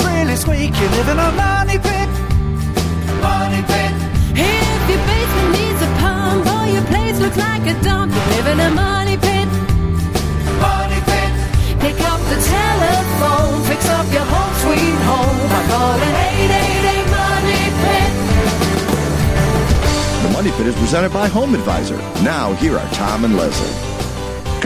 or your floor's really squeak, you live in a money pit. Money pit. If your basement needs a pump or your place looks like a dump, you live in a money pit. Money pit. Pick up the telephone, fix up your home sweet home by calling 888 Money Pit. The Money Pit is presented by Home Advisor. Now, here are Tom and Leslie.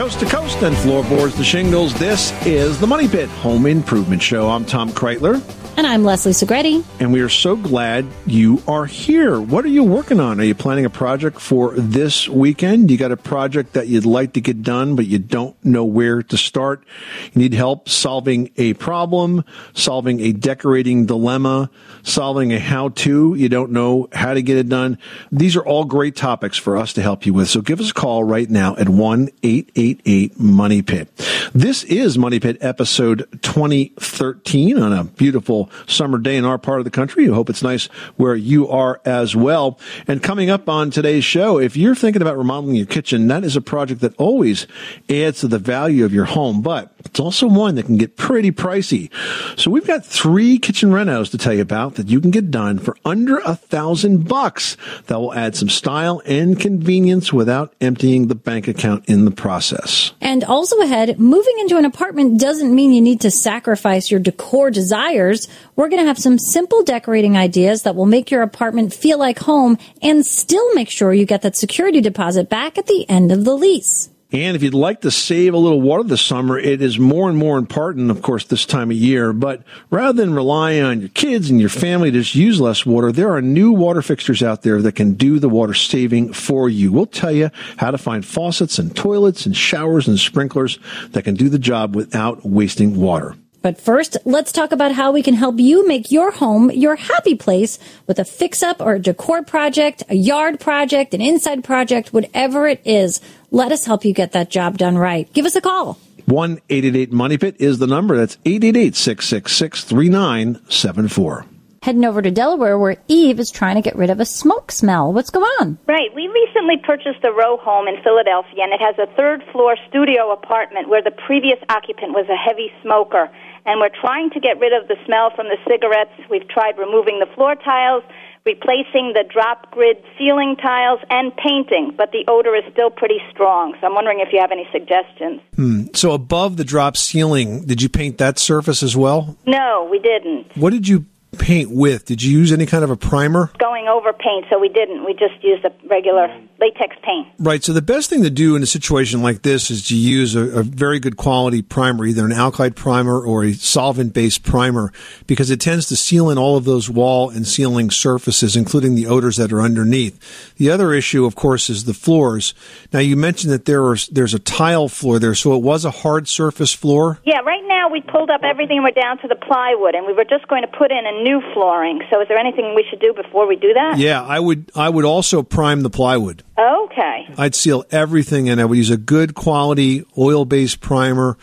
Coast to coast and floorboards to shingles, this is the Money Pit Home Improvement Show. I'm Tom Kraeutler, And I'm Leslie Segrete. and we are so glad you are here. What are you working on? Are you planning a project for this weekend? You got a project that you'd like to get done, but you don't know where to start. You need help solving a problem, solving a decorating dilemma, solving a how to. You don't know how to get it done. These are all great topics for us to help you with. So give us a call right now at 1 888 Money Pit. This is Money Pit episode 2013 on a beautiful summer day in our part of the country. I hope it's nice where you are as well. And coming up on today's show, if you're thinking about remodeling your kitchen, that is a project that always adds to the value of your home, but it's also one that can get pretty pricey. So we've got three kitchen renos to tell you about that you can get done for under a thousand bucks. That will add some style and convenience without emptying the bank account in the process. And also ahead, moving into an apartment doesn't mean you need to sacrifice your decor desires. We're going to have some simple decorating ideas that will make your apartment feel like home and still make sure you get that security deposit back at the end of the lease. And if you'd like to save a little water this summer, it is more and more important, of course, this time of year. But rather than relying on your kids and your family to just use less water, there are new water fixtures out there that can do the water saving for you. We'll tell you how to find faucets and toilets and showers and sprinklers that can do the job without wasting water. But first, let's talk about how we can help you make your home your happy place with a fix up or a decor project, a yard project, an inside project, whatever it is. Let us help you get that job done right. Give us a call. 1 888 Money Pit is the number. That's 888 666 3974. Heading over to Delaware where Eve is trying to get rid of a smoke smell. What's going on? Right. We recently purchased a row home in Philadelphia, and it has a third floor studio apartment where the previous occupant was a heavy smoker. And we're trying to get rid of the smell from the cigarettes. We've tried removing the floor tiles, replacing the drop grid ceiling tiles, and painting, but the odor is still pretty strong. So I'm wondering if you have any suggestions. Hmm. So above the drop ceiling, did you paint that surface as well? No, we didn't. What did you paint with? Did you use any kind of a primer? Going over paint, so we didn't. We just used a regular latex paint. Right. So the best thing to do in a situation like this is to use a, a very good quality primer, either an alkyd primer or a solvent based primer, because it tends to seal in all of those wall and ceiling surfaces, including the odors that are underneath. The other issue, of course, is the floors. Now you mentioned that there are, there's a tile floor there, so it was a hard surface floor. Yeah, right now we pulled up everything and we're down to the plywood, and we were just going to put in a new flooring. So is there anything we should do before we do that? Yeah, I would I would also prime the plywood. Okay. I'd seal everything and I would use a good quality oil based primer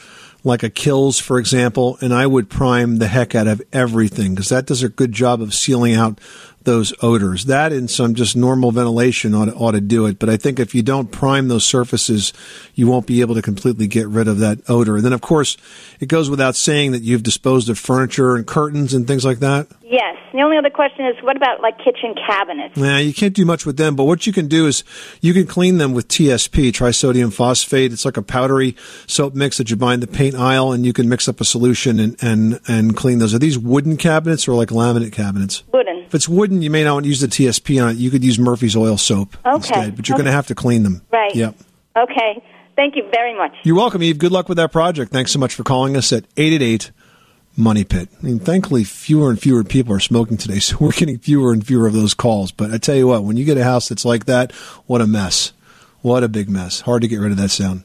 like a Kilz, for example, and I would prime the heck out of everything because that does a good job of sealing out those odors. That and some just normal ventilation ought to, ought to do it. But I think if you don't prime those surfaces, you won't be able to completely get rid of that odor. And then, of course, it goes without saying that you've disposed of furniture and curtains and things like that. Yes. The only other question is, what about like kitchen cabinets? Nah, you can't do much with them, but what you can do is you can clean them with TSP, trisodium phosphate. It's like a powdery soap mix that you buy in the paint aisle, and you can mix up a solution and, and, and clean those. Are these wooden cabinets or like laminate cabinets? Wooden. If it's wooden, you may not want to use the TSP on it. You could use Murphy's oil soap Okay. instead, but you're Okay. going to have to clean them. Right. Yep. Okay. Thank you very much. You're welcome, Eve. Good luck with that project. Thanks so much for calling us at 888 Money Pit. I mean, thankfully, fewer and fewer people are smoking today, so we're getting fewer and fewer of those calls. But I tell you what, when you get a house that's like that, what a mess. What a big mess. Hard to get rid of that sound.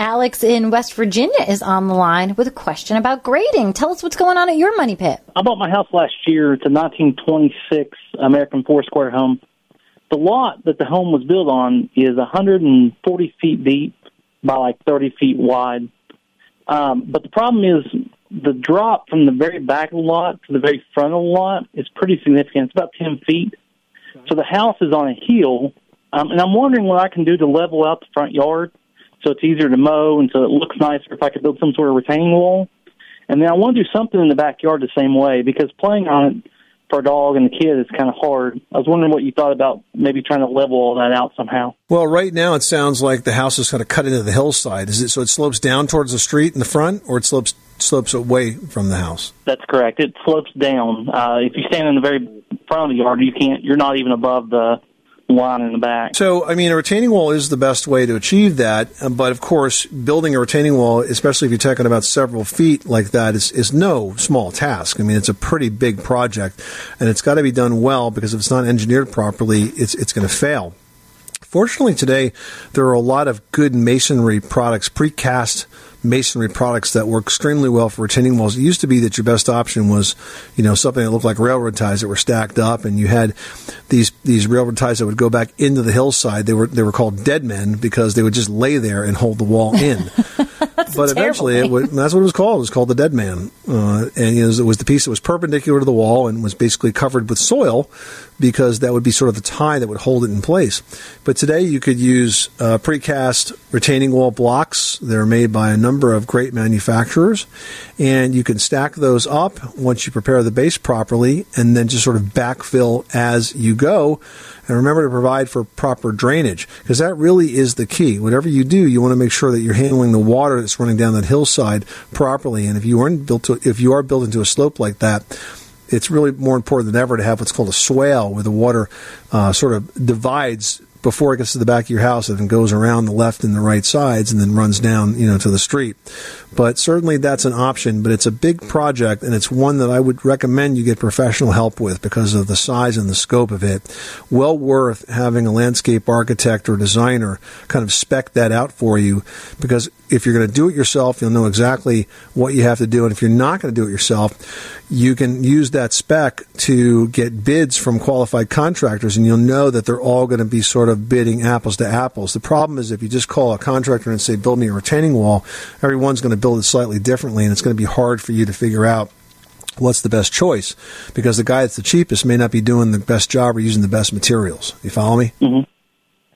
Alex in West Virginia is on the line with a question about grading. Tell us what's going on at your money pit. I bought my house last year. It's a 1926 American four square home. The lot that the home was built on is 140 feet deep by like 30 feet wide. Um, but the problem is the drop from the very back of the lot to the very front of the lot is pretty significant. It's about 10 feet. So the house is on a hill, um, and I'm wondering what I can do to level out the front yard so it's easier to mow and so it looks nicer if I could build some sort of retaining wall. And then I want to do something in the backyard the same way because playing on it for a dog and the kid is kind of hard. I was wondering what you thought about maybe trying to level all that out somehow. Well, right now it sounds like the house is kind of cut into the hillside. Is it so it slopes down towards the street in the front, or it slopes slopes away from the house? That's correct. It slopes down. Uh, if you stand in the very front of the yard, you can't. You're not even above the in the back. So, I mean, a retaining wall is the best way to achieve that. But of course, building a retaining wall, especially if you're talking about several feet like that, is, is no small task. I mean, it's a pretty big project, and it's got to be done well because if it's not engineered properly, it's it's going to fail. Fortunately, today there are a lot of good masonry products, precast masonry products that work extremely well for retaining walls. It used to be that your best option was, you know, something that looked like railroad ties that were stacked up, and you had these these railroad ties that would go back into the hillside. They were they were called dead men because they would just lay there and hold the wall in. but eventually, it would, that's what it was called. It was called the dead man, uh, and it was, it was the piece that was perpendicular to the wall and was basically covered with soil because that would be sort of the tie that would hold it in place. But today, you could use uh, precast retaining wall blocks. They're made by a number of great manufacturers, and you can stack those up once you prepare the base properly, and then just sort of backfill as you go. And remember to provide for proper drainage because that really is the key. Whatever you do, you want to make sure that you're handling the water that's running down that hillside properly. And if you aren't built to, if you are built into a slope like that, it's really more important than ever to have what's called a swale, where the water uh, sort of divides before it gets to the back of your house and goes around the left and the right sides and then runs down, you know, to the street. But certainly that's an option, but it's a big project and it's one that I would recommend you get professional help with because of the size and the scope of it. Well worth having a landscape architect or designer kind of spec that out for you because if you're going to do it yourself, you'll know exactly what you have to do. And if you're not going to do it yourself, you can use that spec to get bids from qualified contractors and you'll know that they're all going to be sort of bidding apples to apples. The problem is if you just call a contractor and say, build me a retaining wall, everyone's going to build it slightly differently and it's going to be hard for you to figure out what's the best choice because the guy that's the cheapest may not be doing the best job or using the best materials. You follow me? Mm-hmm.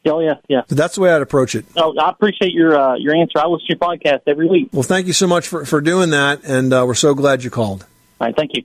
Oh yeah, yeah. So that's the way I'd approach it. Oh, I appreciate your uh, your answer. I listen to your podcast every week. Well, thank you so much for, for doing that, and uh, we're so glad you called. All right, thank you.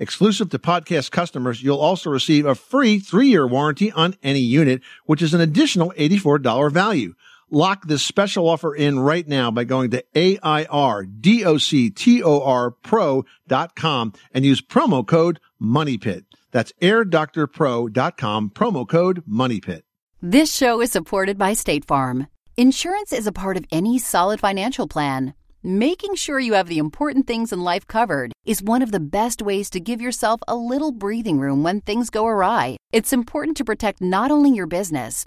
Exclusive to podcast customers, you'll also receive a free three-year warranty on any unit, which is an additional $84 value. Lock this special offer in right now by going to A-I-R-D-O-C-T-O-R pro.com and use promo code MONEYPIT. That's airdoctorpro.com, promo code MONEYPIT. This show is supported by State Farm. Insurance is a part of any solid financial plan. Making sure you have the important things in life covered is one of the best ways to give yourself a little breathing room when things go awry. It's important to protect not only your business,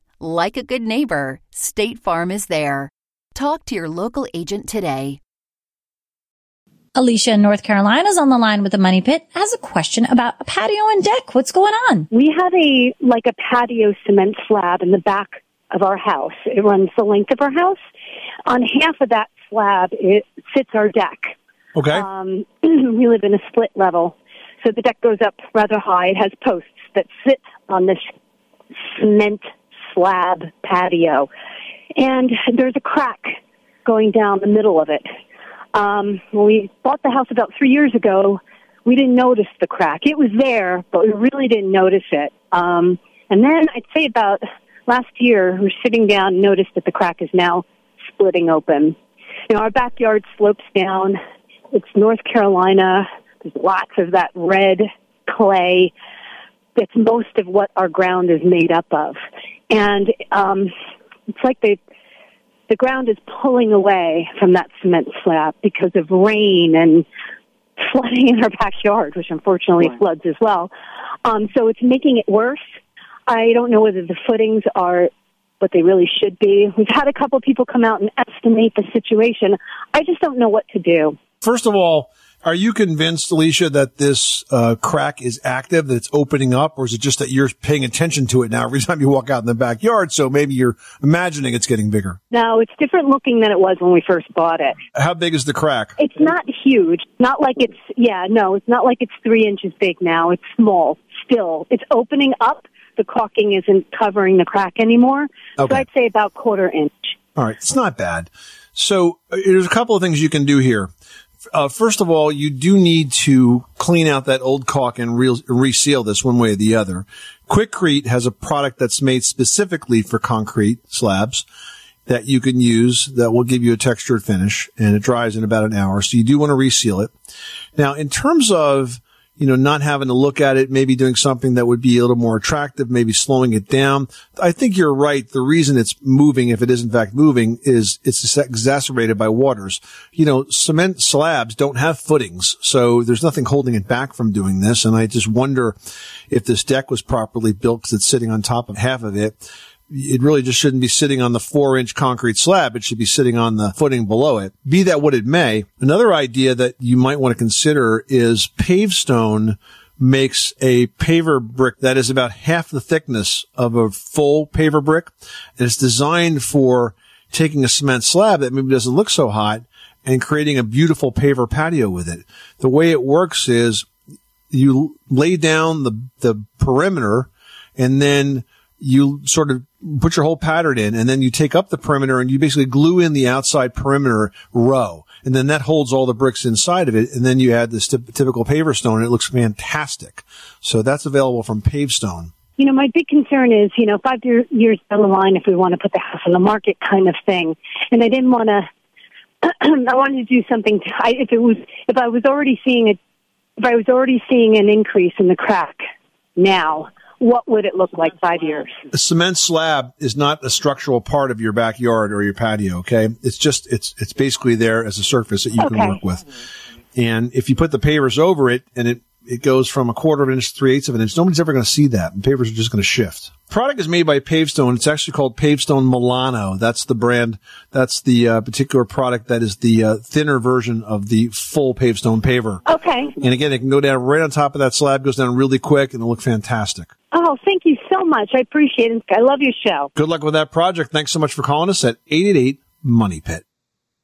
Like a good neighbor, State Farm is there. Talk to your local agent today. Alicia in North Carolina is on the line with the Money Pit. Has a question about a patio and deck. What's going on? We have a like a patio cement slab in the back of our house. It runs the length of our house. On half of that slab, it sits our deck. Okay. Um, we live in a split level, so the deck goes up rather high. It has posts that sit on this cement slab patio, and there's a crack going down the middle of it. Um, when we bought the house about three years ago, we didn't notice the crack. It was there, but we really didn't notice it. Um, and then I'd say about last year, we were sitting down and noticed that the crack is now splitting open. You know, our backyard slopes down. It's North Carolina. There's lots of that red clay. That's most of what our ground is made up of. And um, it's like they the ground is pulling away from that cement slab because of rain and flooding in our backyard, which unfortunately Right. floods as well. Um, so it's making it worse. I don't know whether the footings are what they really should be. We've had a couple of people come out and estimate the situation. I just don't know what to do. First of all, are you convinced, Alicia, that this uh, crack is active, that it's opening up, or is it just that you're paying attention to it now every time you walk out in the backyard? So maybe you're imagining it's getting bigger. No, it's different looking than it was when we first bought it. How big is the crack? It's not huge. Not like it's, yeah, no, it's not like it's three inches big now. It's small still. It's opening up. The caulking isn't covering the crack anymore. Okay. So I'd say about quarter inch. All right, it's not bad. So uh, there's a couple of things you can do here. Uh, first of all, you do need to clean out that old caulk and re- reseal this one way or the other. Quikrete has a product that's made specifically for concrete slabs that you can use that will give you a textured finish and it dries in about an hour. So you do want to reseal it. Now, in terms of, you know, not having to look at it, maybe doing something that would be a little more attractive, maybe slowing it down. I think you're right. The reason it's moving, if it is in fact moving, is it's exacerbated by waters. You know, cement slabs don't have footings, so there's nothing holding it back from doing this. And I just wonder if this deck was properly built because it's sitting on top of half of it it really just shouldn't be sitting on the four inch concrete slab. It should be sitting on the footing below it. Be that what it may. Another idea that you might want to consider is pavestone makes a paver brick that is about half the thickness of a full paver brick. And it's designed for taking a cement slab that maybe doesn't look so hot and creating a beautiful paver patio with it. The way it works is you lay down the, the perimeter and then you sort of put your whole pattern in and then you take up the perimeter and you basically glue in the outside perimeter row. And then that holds all the bricks inside of it. And then you add this typ- typical paver stone and it looks fantastic. So that's available from Pavestone. You know, my big concern is, you know, five year, years down the line, if we want to put the house on the market kind of thing. And I didn't want to, I wanted to do something, to, I, if it was, if I was already seeing a, if I was already seeing an increase in the crack now, what would it look like five years? A cement slab is not a structural part of your backyard or your patio. Okay. It's just, it's, it's basically there as a surface that you Okay. can work with. And if you put the pavers over it and it, it goes from a quarter of an inch to three eighths of an inch, nobody's ever going to see that. And pavers are just going to shift. Product is made by Pavestone. It's actually called Pavestone Milano. That's the brand. That's the uh, particular product that is the uh, thinner version of the full Pavestone paver. Okay. And again, it can go down right on top of that slab, goes down really quick, and it'll look fantastic. Oh, thank you so much. I appreciate it. I love your show. Good luck with that project. Thanks so much for calling us at 888 Money Pit.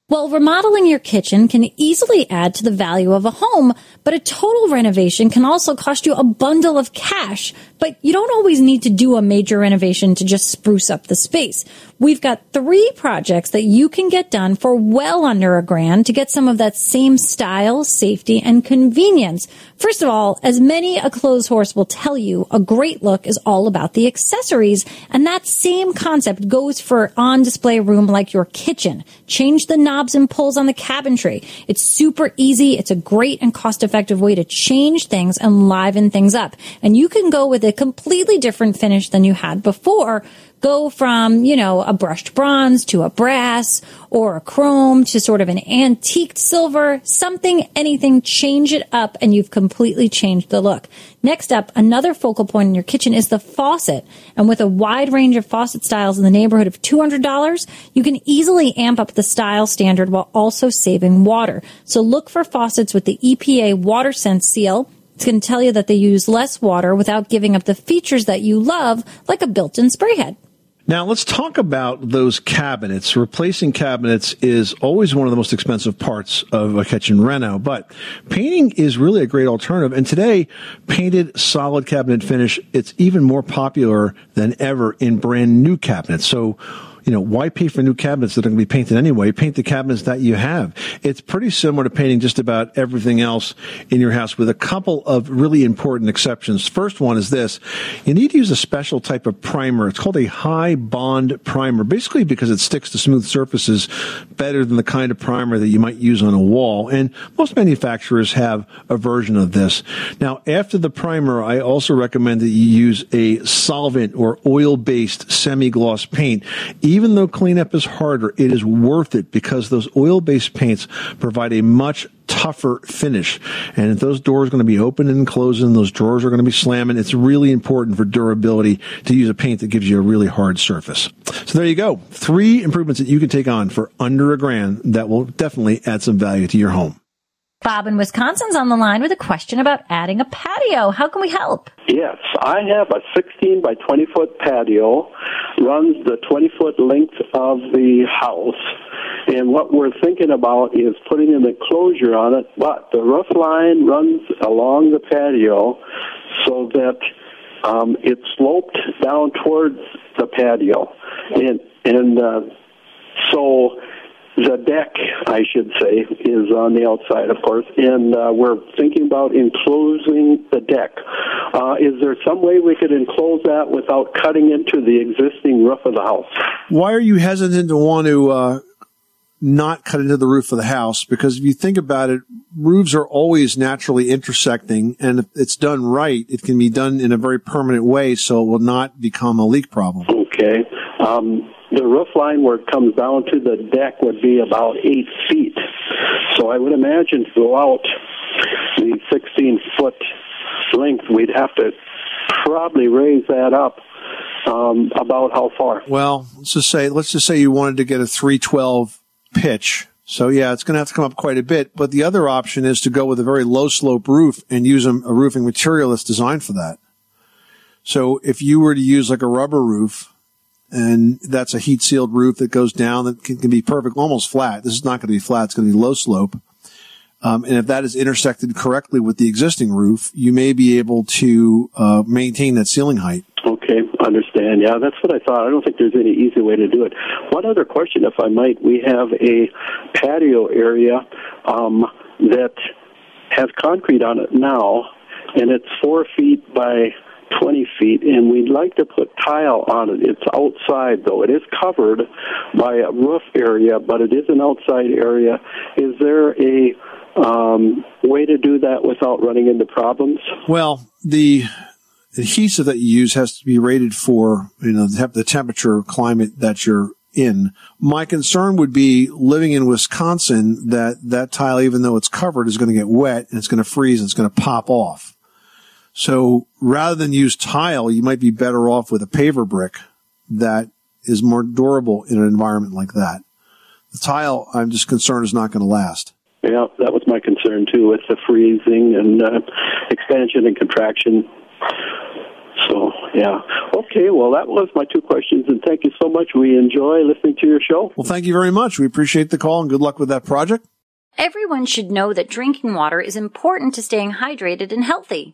Well, remodeling your kitchen can easily add to the value of a home, but a total renovation can also cost you a bundle of cash. But you don't always need to do a major renovation to just spruce up the space. We've got three projects that you can get done for well under a grand to get some of that same style, safety, and convenience. First of all, as many a clothes horse will tell you, a great look is all about the accessories. And that same concept goes for on display room like your kitchen. Change the knobs and pulls on the cabinetry. It's super easy. It's a great and cost effective way to change things and liven things up. And you can go with a completely different finish than you had before go from, you know, a brushed bronze to a brass or a chrome to sort of an antiqued silver, something, anything, change it up and you've completely changed the look. Next up, another focal point in your kitchen is the faucet. And with a wide range of faucet styles in the neighborhood of $200, you can easily amp up the style standard while also saving water. So look for faucets with the EPA WaterSense seal. It's going to tell you that they use less water without giving up the features that you love, like a built-in spray head. Now let's talk about those cabinets. Replacing cabinets is always one of the most expensive parts of a kitchen reno, but painting is really a great alternative. And today, painted solid cabinet finish, it's even more popular than ever in brand new cabinets. So you know, why pay for new cabinets that are going to be painted anyway? Paint the cabinets that you have. It's pretty similar to painting just about everything else in your house with a couple of really important exceptions. First one is this. You need to use a special type of primer. It's called a high bond primer, basically because it sticks to smooth surfaces better than the kind of primer that you might use on a wall. And most manufacturers have a version of this. Now, after the primer, I also recommend that you use a solvent or oil-based semi-gloss paint. Even though cleanup is harder, it is worth it because those oil-based paints provide a much tougher finish. And if those doors are going to be open and closing, those drawers are going to be slamming, it's really important for durability to use a paint that gives you a really hard surface. So there you go. Three improvements that you can take on for under a grand that will definitely add some value to your home. Bob in Wisconsin's on the line with a question about adding a patio. How can we help? Yes, I have a 16 by 20 foot patio, runs the 20 foot length of the house, and what we're thinking about is putting an enclosure on it, but the roof line runs along the patio so that um, it's sloped down towards the patio, and and uh, so the deck, I should say, is on the outside, of course, and uh, we're thinking about enclosing the deck. Uh, is there some way we could enclose that without cutting into the existing roof of the house? Why are you hesitant to want to uh, not cut into the roof of the house? Because if you think about it, roofs are always naturally intersecting, and if it's done right, it can be done in a very permanent way, so it will not become a leak problem. Okay. Um, the roof line where it comes down to the deck would be about eight feet. So I would imagine to go out the 16 foot length, we'd have to probably raise that up um, about how far? Well, let's just say let's just say you wanted to get a 312 pitch. So yeah, it's going to have to come up quite a bit. But the other option is to go with a very low slope roof and use a, a roofing material that's designed for that. So if you were to use like a rubber roof, and that's a heat sealed roof that goes down that can, can, be perfect, almost flat. This is not going to be flat; it's going to be low slope. Um, and if that is intersected correctly with the existing roof, you may be able to uh, maintain that ceiling height. Okay, understand. Yeah, that's what I thought. I don't think there's any easy way to do it. One other question, if I might. We have a patio area um, that has concrete on it now, and it's four feet by 20 feet, and we'd like to put tile on it. It's outside, though. It is covered by a roof area, but it is an outside area. Is there a um, way to do that without running into problems? Well, the adhesive that you use has to be rated for you know the temperature climate that you're in. My concern would be living in Wisconsin that that tile, even though it's covered, is going to get wet and it's going to freeze and it's going to pop off. So rather than use tile, you might be better off with a paver brick that is more durable in an environment like that. The tile, I'm just concerned, is not going to last. Yeah, that was my concern too with the freezing and uh, expansion and contraction. So, yeah. Okay, well, that was my two questions, and thank you so much. We enjoy listening to your show. Well, thank you very much. We appreciate the call and good luck with that project. Everyone should know that drinking water is important to staying hydrated and healthy.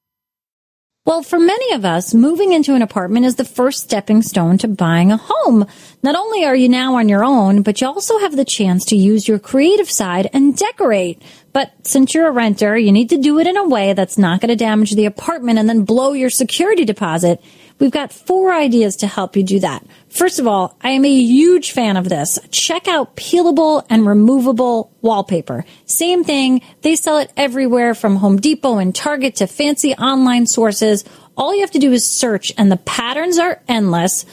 Well, for many of us, moving into an apartment is the first stepping stone to buying a home. Not only are you now on your own, but you also have the chance to use your creative side and decorate. But since you're a renter, you need to do it in a way that's not going to damage the apartment and then blow your security deposit. We've got four ideas to help you do that. First of all, I am a huge fan of this. Check out peelable and removable wallpaper. Same thing. They sell it everywhere from Home Depot and Target to fancy online sources. All you have to do is search and the patterns are endless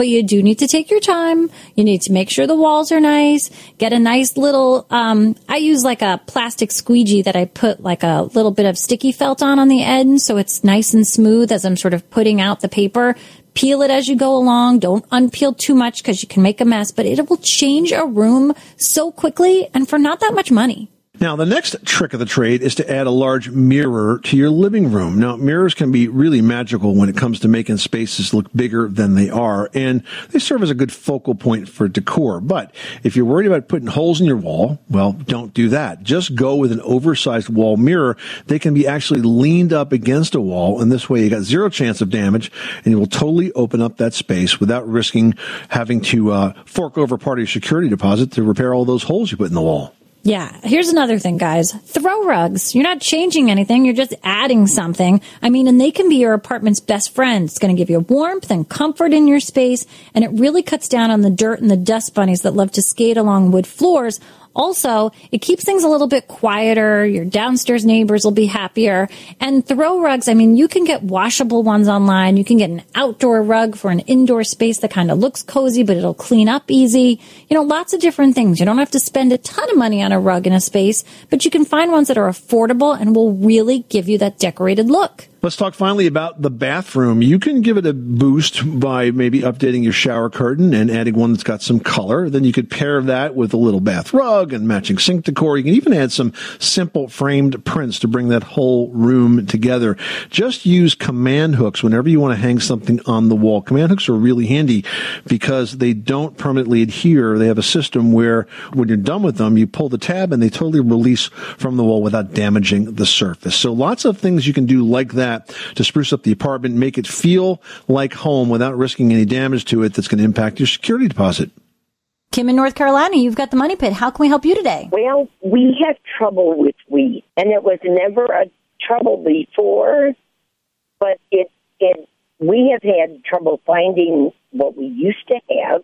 but you do need to take your time. You need to make sure the walls are nice. Get a nice little, um, I use like a plastic squeegee that I put like a little bit of sticky felt on on the end so it's nice and smooth as I'm sort of putting out the paper. Peel it as you go along. Don't unpeel too much because you can make a mess, but it will change a room so quickly and for not that much money. Now, the next trick of the trade is to add a large mirror to your living room. Now, mirrors can be really magical when it comes to making spaces look bigger than they are, and they serve as a good focal point for decor. But if you're worried about putting holes in your wall, well, don't do that. Just go with an oversized wall mirror. They can be actually leaned up against a wall, and this way you got zero chance of damage, and you will totally open up that space without risking having to uh, fork over part of your security deposit to repair all those holes you put in the wall. Yeah. Here's another thing, guys. Throw rugs. You're not changing anything. You're just adding something. I mean, and they can be your apartment's best friend. It's going to give you warmth and comfort in your space. And it really cuts down on the dirt and the dust bunnies that love to skate along wood floors also, it keeps things a little bit quieter. Your downstairs neighbors will be happier. And throw rugs, I mean, you can get washable ones online. You can get an outdoor rug for an indoor space that kind of looks cozy, but it'll clean up easy. You know, lots of different things. You don't have to spend a ton of money on a rug in a space, but you can find ones that are affordable and will really give you that decorated look. Let's talk finally about the bathroom. You can give it a boost by maybe updating your shower curtain and adding one that's got some color. Then you could pair that with a little bath rug and matching sink decor. You can even add some simple framed prints to bring that whole room together. Just use command hooks whenever you want to hang something on the wall. Command hooks are really handy because they don't permanently adhere. They have a system where when you're done with them, you pull the tab and they totally release from the wall without damaging the surface. So lots of things you can do like that that to spruce up the apartment, make it feel like home without risking any damage to it that's going to impact your security deposit. Kim in North Carolina, you've got the money pit. How can we help you today? Well, we have trouble with weed, and it was never a trouble before, but it it we have had trouble finding what we used to have,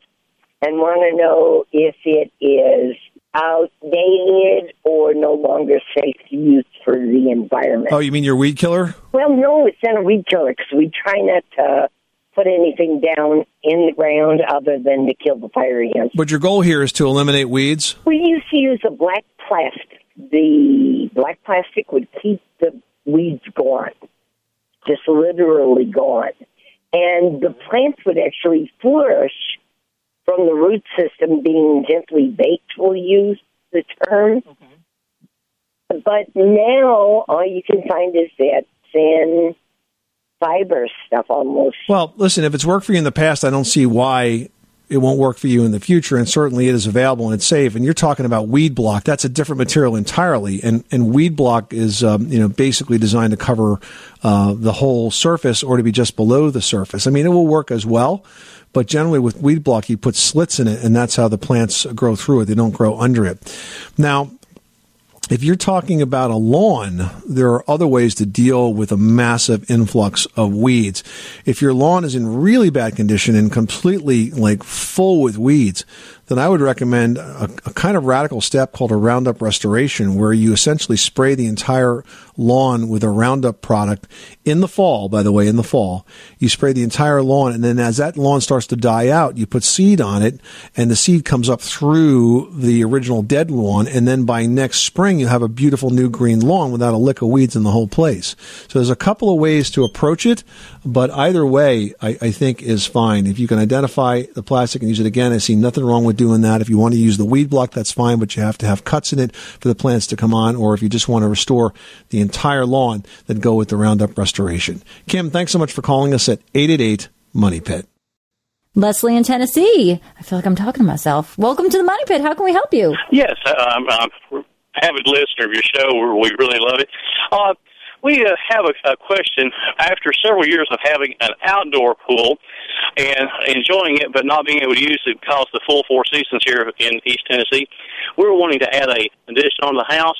and want to know if it is outdated or no longer safe to use for the environment. Oh, you mean your weed killer? Well, no, it's not a weed killer because we try not to put anything down in the ground other than to kill the fire ants. But your goal here is to eliminate weeds. We used to use a black plastic. The black plastic would keep the weeds gone, just literally gone. And the plants would actually flourish from the root system being gently baked, we'll use the term. But now all you can find is that thin fiber stuff almost. Well, listen, if it's worked for you in the past, I don't see why it won't work for you in the future. And certainly it is available and it's safe. And you're talking about weed block. That's a different material entirely. And, and weed block is, um, you know, basically designed to cover, uh, the whole surface or to be just below the surface. I mean, it will work as well. But generally with weed block, you put slits in it and that's how the plants grow through it. They don't grow under it. Now, if you're talking about a lawn, there are other ways to deal with a massive influx of weeds. If your lawn is in really bad condition and completely like full with weeds, then I would recommend a, a kind of radical step called a Roundup restoration, where you essentially spray the entire lawn with a Roundup product in the fall, by the way, in the fall. You spray the entire lawn, and then as that lawn starts to die out, you put seed on it, and the seed comes up through the original dead lawn, and then by next spring, you have a beautiful new green lawn without a lick of weeds in the whole place. So there's a couple of ways to approach it, but either way, I, I think is fine. If you can identify the plastic and use it again, I see nothing wrong with doing that. If you want to use the weed block, that's fine, but you have to have cuts in it for the plants to come on, or if you just want to restore the entire lawn, then go with the Roundup restoration. Kim, thanks so much for calling us at 888 Money Pit. Leslie in Tennessee. I feel like I'm talking to myself. Welcome to the Money Pit. How can we help you? Yes, uh, I'm, I'm a avid listener of your show. We really love it. Uh, we uh, have a, a question. After several years of having an outdoor pool and enjoying it, but not being able to use it because of the full four seasons here in East Tennessee, we were wanting to add a addition on the house,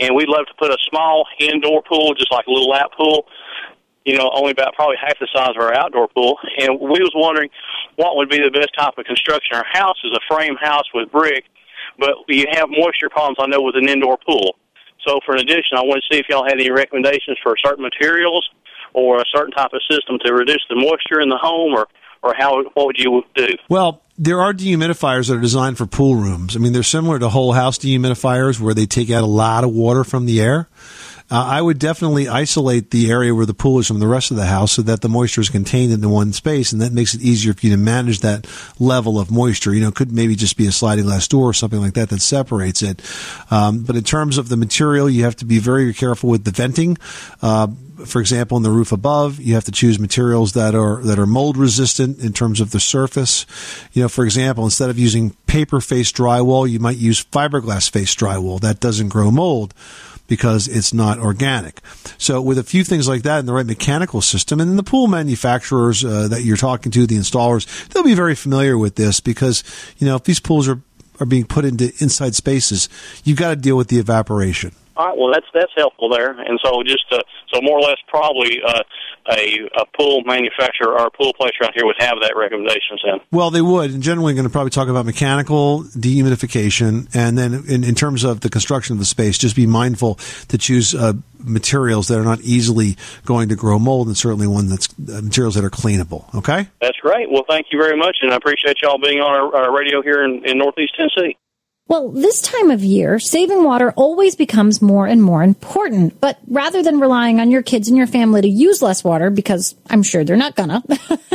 and we'd love to put a small indoor pool, just like a little lap pool. You know, only about probably half the size of our outdoor pool, and we was wondering what would be the best type of construction. Our house is a frame house with brick, but you have moisture problems. I know with an indoor pool. So for an addition, I want to see if y'all had any recommendations for certain materials or a certain type of system to reduce the moisture in the home, or or how what would you do? Well, there are dehumidifiers that are designed for pool rooms. I mean, they're similar to whole house dehumidifiers where they take out a lot of water from the air. Uh, I would definitely isolate the area where the pool is from the rest of the house so that the moisture is contained in the one space, and that makes it easier for you to manage that level of moisture. You know, it could maybe just be a sliding glass door or something like that that separates it. Um, but in terms of the material, you have to be very careful with the venting. Uh, for example, in the roof above, you have to choose materials that are that are mold resistant in terms of the surface. You know, for example, instead of using paper faced drywall, you might use fiberglass faced drywall that doesn't grow mold because it's not organic. So with a few things like that and the right mechanical system, and the pool manufacturers uh, that you're talking to, the installers, they'll be very familiar with this because you know if these pools are are being put into inside spaces, you've got to deal with the evaporation. All right, well that's that's helpful there, and so just uh, so more or less probably uh, a a pool manufacturer or a pool place around here would have that recommendations then. Well, they would, and generally going to probably talk about mechanical dehumidification, and then in, in terms of the construction of the space, just be mindful to choose uh, materials that are not easily going to grow mold, and certainly one that's uh, materials that are cleanable. Okay. That's great. Well, thank you very much, and I appreciate y'all being on our, our radio here in, in Northeast Tennessee. Well, this time of year, saving water always becomes more and more important. But rather than relying on your kids and your family to use less water, because I'm sure they're not gonna,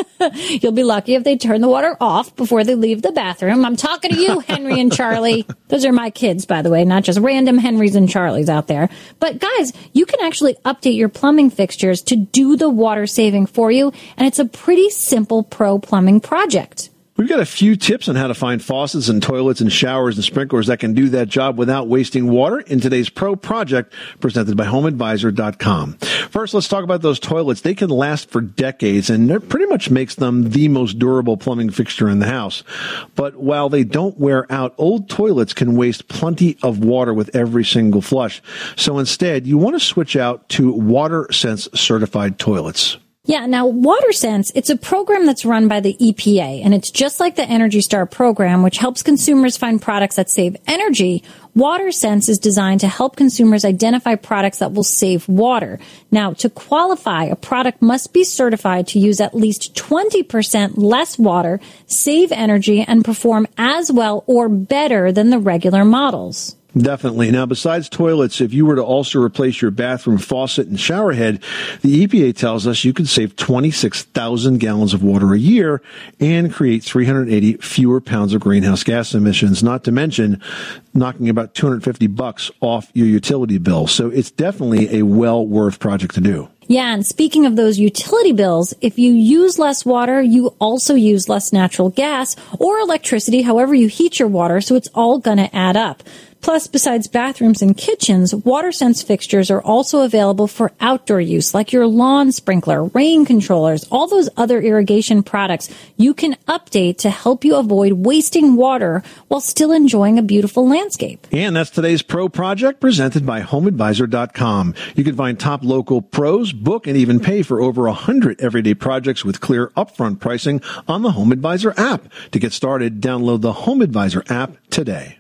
you'll be lucky if they turn the water off before they leave the bathroom. I'm talking to you, Henry and Charlie. Those are my kids, by the way, not just random Henrys and Charlies out there. But guys, you can actually update your plumbing fixtures to do the water saving for you. And it's a pretty simple pro plumbing project. We've got a few tips on how to find faucets and toilets and showers and sprinklers that can do that job without wasting water in today's Pro Project presented by HomeAdvisor.com. First, let's talk about those toilets. They can last for decades and it pretty much makes them the most durable plumbing fixture in the house. But while they don't wear out, old toilets can waste plenty of water with every single flush. So instead, you want to switch out to WaterSense certified toilets. Yeah, now WaterSense, it's a program that's run by the EPA, and it's just like the Energy Star program, which helps consumers find products that save energy. WaterSense is designed to help consumers identify products that will save water. Now, to qualify, a product must be certified to use at least 20% less water, save energy, and perform as well or better than the regular models. Definitely. Now, besides toilets, if you were to also replace your bathroom faucet and shower head, the EPA tells us you could save 26,000 gallons of water a year and create 380 fewer pounds of greenhouse gas emissions, not to mention knocking about 250 bucks off your utility bill. So it's definitely a well worth project to do. Yeah, and speaking of those utility bills, if you use less water, you also use less natural gas or electricity, however you heat your water, so it's all gonna add up. Plus, besides bathrooms and kitchens, WaterSense fixtures are also available for outdoor use, like your lawn sprinkler, rain controllers, all those other irrigation products you can update to help you avoid wasting water while still enjoying a beautiful landscape. And that's today's Pro Project presented by HomeAdvisor.com. You can find top local pros, book, and even pay for over 100 everyday projects with clear upfront pricing on the HomeAdvisor app. To get started, download the HomeAdvisor app today.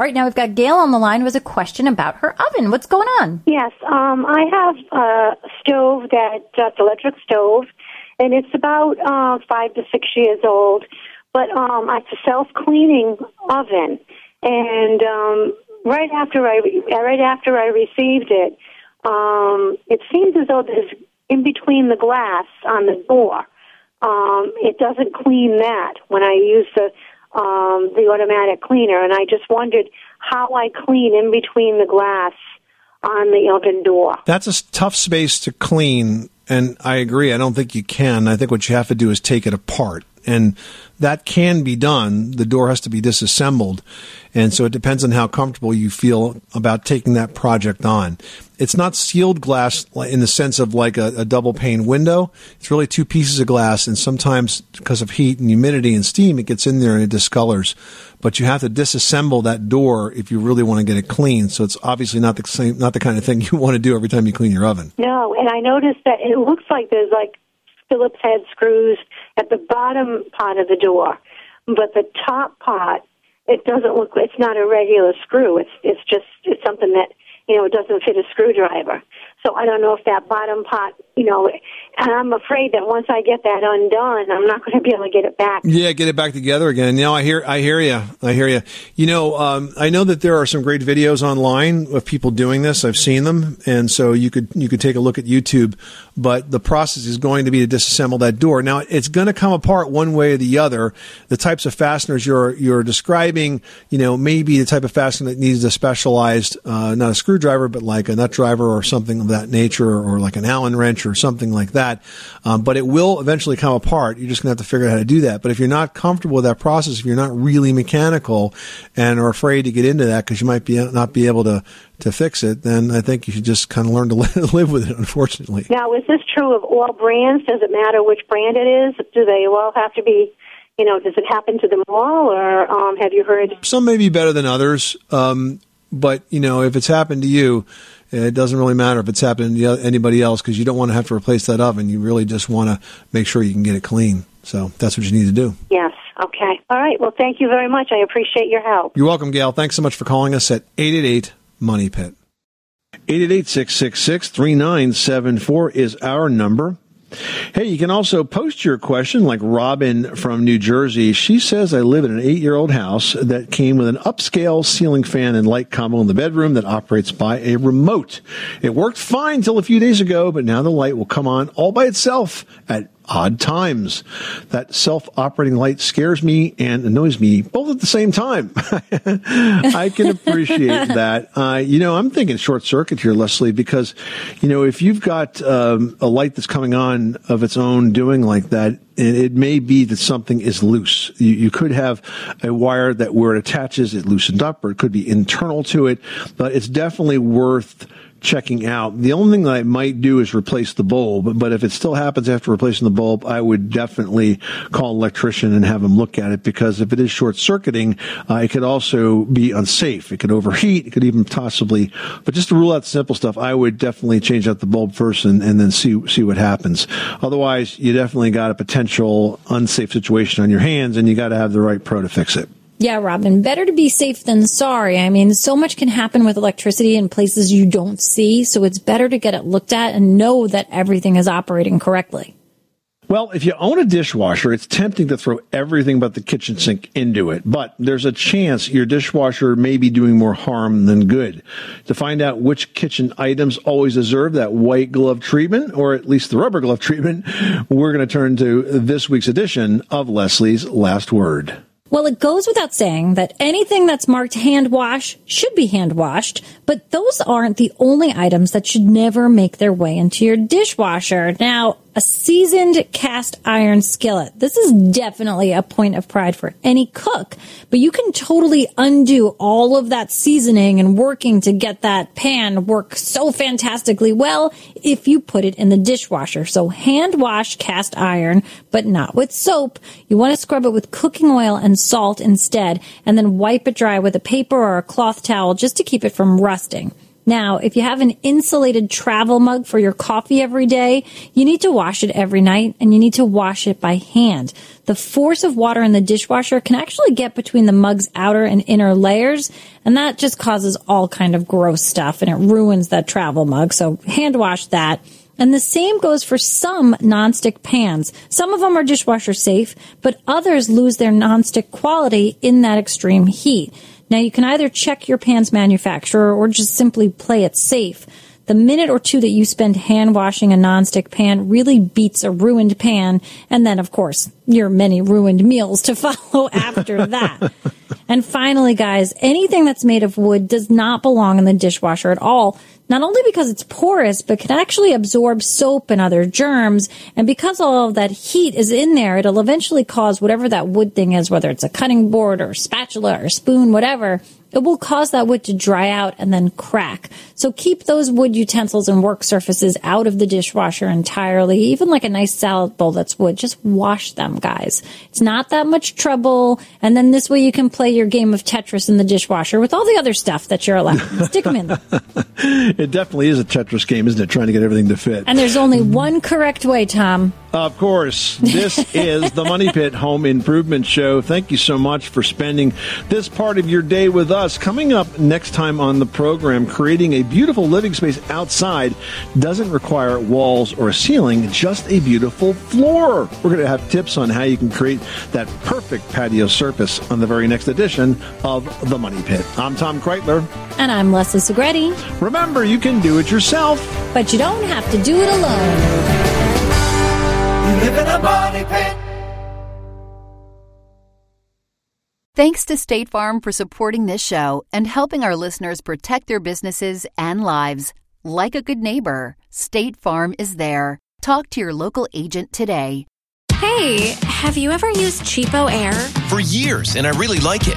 All right, now we've got Gail on the line with a question about her oven. What's going on? Yes, um, I have a stove that that's electric stove, and it's about uh, five to six years old. But um, it's a self-cleaning oven, and um, right after I right after I received it, um, it seems as though there's in between the glass on the door. Um, it doesn't clean that when I use the um, the automatic cleaner, and I just wondered how I clean in between the glass on the oven door. That's a tough space to clean, and I agree. I don't think you can. I think what you have to do is take it apart, and that can be done. The door has to be disassembled, and so it depends on how comfortable you feel about taking that project on. It's not sealed glass in the sense of like a, a double pane window. It's really two pieces of glass, and sometimes because of heat and humidity and steam, it gets in there and it discolors. But you have to disassemble that door if you really want to get it clean. So it's obviously not the same, not the kind of thing you want to do every time you clean your oven. No, and I noticed that it looks like there's like Phillips head screws at the bottom part of the door, but the top part it doesn't look. It's not a regular screw. It's it's just it's something that you know it doesn't fit a screwdriver. So I don't know if that bottom part, you know, and I'm afraid that once I get that undone, I'm not going to be able to get it back. Yeah, get it back together again. Know, I hear, I hear you. I hear you. You know, um, I know that there are some great videos online of people doing this. I've seen them, and so you could you could take a look at YouTube. But the process is going to be to disassemble that door. Now, it's going to come apart one way or the other. The types of fasteners you're you're describing, you know, maybe the type of fastener that needs a specialized, uh, not a screwdriver, but like a nut driver or something that nature, or like an Allen wrench or something like that. Um, but it will eventually come apart. You're just going to have to figure out how to do that. But if you're not comfortable with that process, if you're not really mechanical and are afraid to get into that because you might be not be able to to fix it, then I think you should just kind of learn to live with it. Unfortunately. Now, is this true of all brands? Does it matter which brand it is? Do they all have to be? You know, does it happen to them all, or um, have you heard? Some may be better than others, um, but you know, if it's happened to you, it doesn't really matter if it's happening to anybody else because you don't want to have to replace that oven. You really just want to make sure you can get it clean. So that's what you need to do. Yes. Okay. All right. Well, thank you very much. I appreciate your help. You're welcome, Gail. Thanks so much for calling us at 888 Money Pit. 888 666 3974 is our number. Hey, you can also post your question like Robin from New Jersey. She says, I live in an eight year old house that came with an upscale ceiling fan and light combo in the bedroom that operates by a remote. It worked fine till a few days ago, but now the light will come on all by itself at odd times. That self-operating light scares me and annoys me both at the same time. I can appreciate that. Uh, you know, I'm thinking short circuit here, Leslie, because, you know, if you've got um, a light that's coming on of its own doing like that, it, it may be that something is loose. You, you could have a wire that where it attaches, it loosened up, or it could be internal to it, but it's definitely worth checking out. The only thing that I might do is replace the bulb, but if it still happens after replacing the bulb, I would definitely call an electrician and have him look at it because if it is short circuiting, uh, it could also be unsafe. It could overheat. It could even possibly, but just to rule out simple stuff, I would definitely change out the bulb first and, and then see, see what happens. Otherwise, you definitely got a potential unsafe situation on your hands and you got to have the right pro to fix it. Yeah, Robin, better to be safe than sorry. I mean, so much can happen with electricity in places you don't see, so it's better to get it looked at and know that everything is operating correctly. Well, if you own a dishwasher, it's tempting to throw everything but the kitchen sink into it, but there's a chance your dishwasher may be doing more harm than good. To find out which kitchen items always deserve that white glove treatment, or at least the rubber glove treatment, we're going to turn to this week's edition of Leslie's Last Word. Well, it goes without saying that anything that's marked hand wash should be hand washed, but those aren't the only items that should never make their way into your dishwasher. Now, a seasoned cast iron skillet. This is definitely a point of pride for any cook, but you can totally undo all of that seasoning and working to get that pan work so fantastically well if you put it in the dishwasher. So hand wash cast iron, but not with soap. You want to scrub it with cooking oil and salt instead, and then wipe it dry with a paper or a cloth towel just to keep it from rusting. Now, if you have an insulated travel mug for your coffee every day, you need to wash it every night and you need to wash it by hand. The force of water in the dishwasher can actually get between the mug's outer and inner layers, and that just causes all kind of gross stuff and it ruins that travel mug. So hand wash that. And the same goes for some nonstick pans. Some of them are dishwasher safe, but others lose their nonstick quality in that extreme heat. Now you can either check your pan's manufacturer or just simply play it safe. The minute or two that you spend hand washing a nonstick pan really beats a ruined pan, and then, of course, your many ruined meals to follow after that. and finally, guys, anything that's made of wood does not belong in the dishwasher at all not only because it's porous, but can actually absorb soap and other germs. And because all of that heat is in there, it'll eventually cause whatever that wood thing is, whether it's a cutting board or spatula or spoon, whatever, it will cause that wood to dry out and then crack. So keep those wood utensils and work surfaces out of the dishwasher entirely. Even like a nice salad bowl that's wood, just wash them, guys. It's not that much trouble. And then this way you can play your game of Tetris in the dishwasher with all the other stuff that you're allowed. Stick them in there. it definitely is a Tetris game, isn't it? Trying to get everything to fit. And there's only one correct way, Tom. Of course. This is the Money Pit Home Improvement Show. Thank you so much for spending this part of your day with us. Coming up next time on the program, creating a beautiful living space outside doesn't require walls or a ceiling, just a beautiful floor. We're going to have tips on how you can create that perfect patio surface on the very next edition of the Money Pit. I'm Tom Kraeutler. And I'm Leslie Segrete. Remember, you can do it yourself, but you don't have to do it alone. You live in a money pit. Thanks to State Farm for supporting this show and helping our listeners protect their businesses and lives. Like a good neighbor, State Farm is there. Talk to your local agent today. Hey, have you ever used CheapOair? For years, and I really like it.